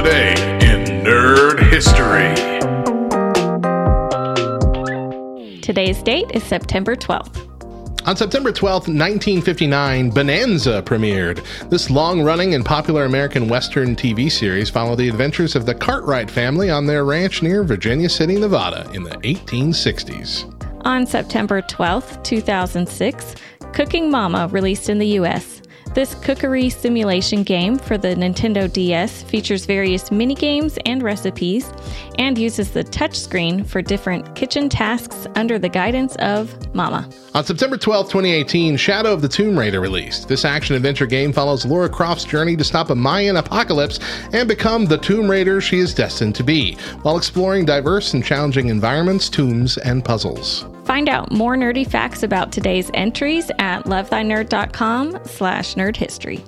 Today in Nerd History. Today's date is September 12th. On September 12th, 1959, Bonanza premiered. This long running and popular American Western TV series followed the adventures of the Cartwright family on their ranch near Virginia City, Nevada in the 1860s. On September 12th, 2006, Cooking Mama released in the US. This cookery simulation game for the Nintendo DS features various mini games and recipes and uses the touchscreen for different kitchen tasks under the guidance of Mama. On September 12, 2018, Shadow of the Tomb Raider released. This action adventure game follows Lara Croft's journey to stop a Mayan apocalypse and become the Tomb Raider she is destined to be, while exploring diverse and challenging environments, tombs, and puzzles. Find out more nerdy facts about today's entries at lovethynerd.com slash nerdhistory.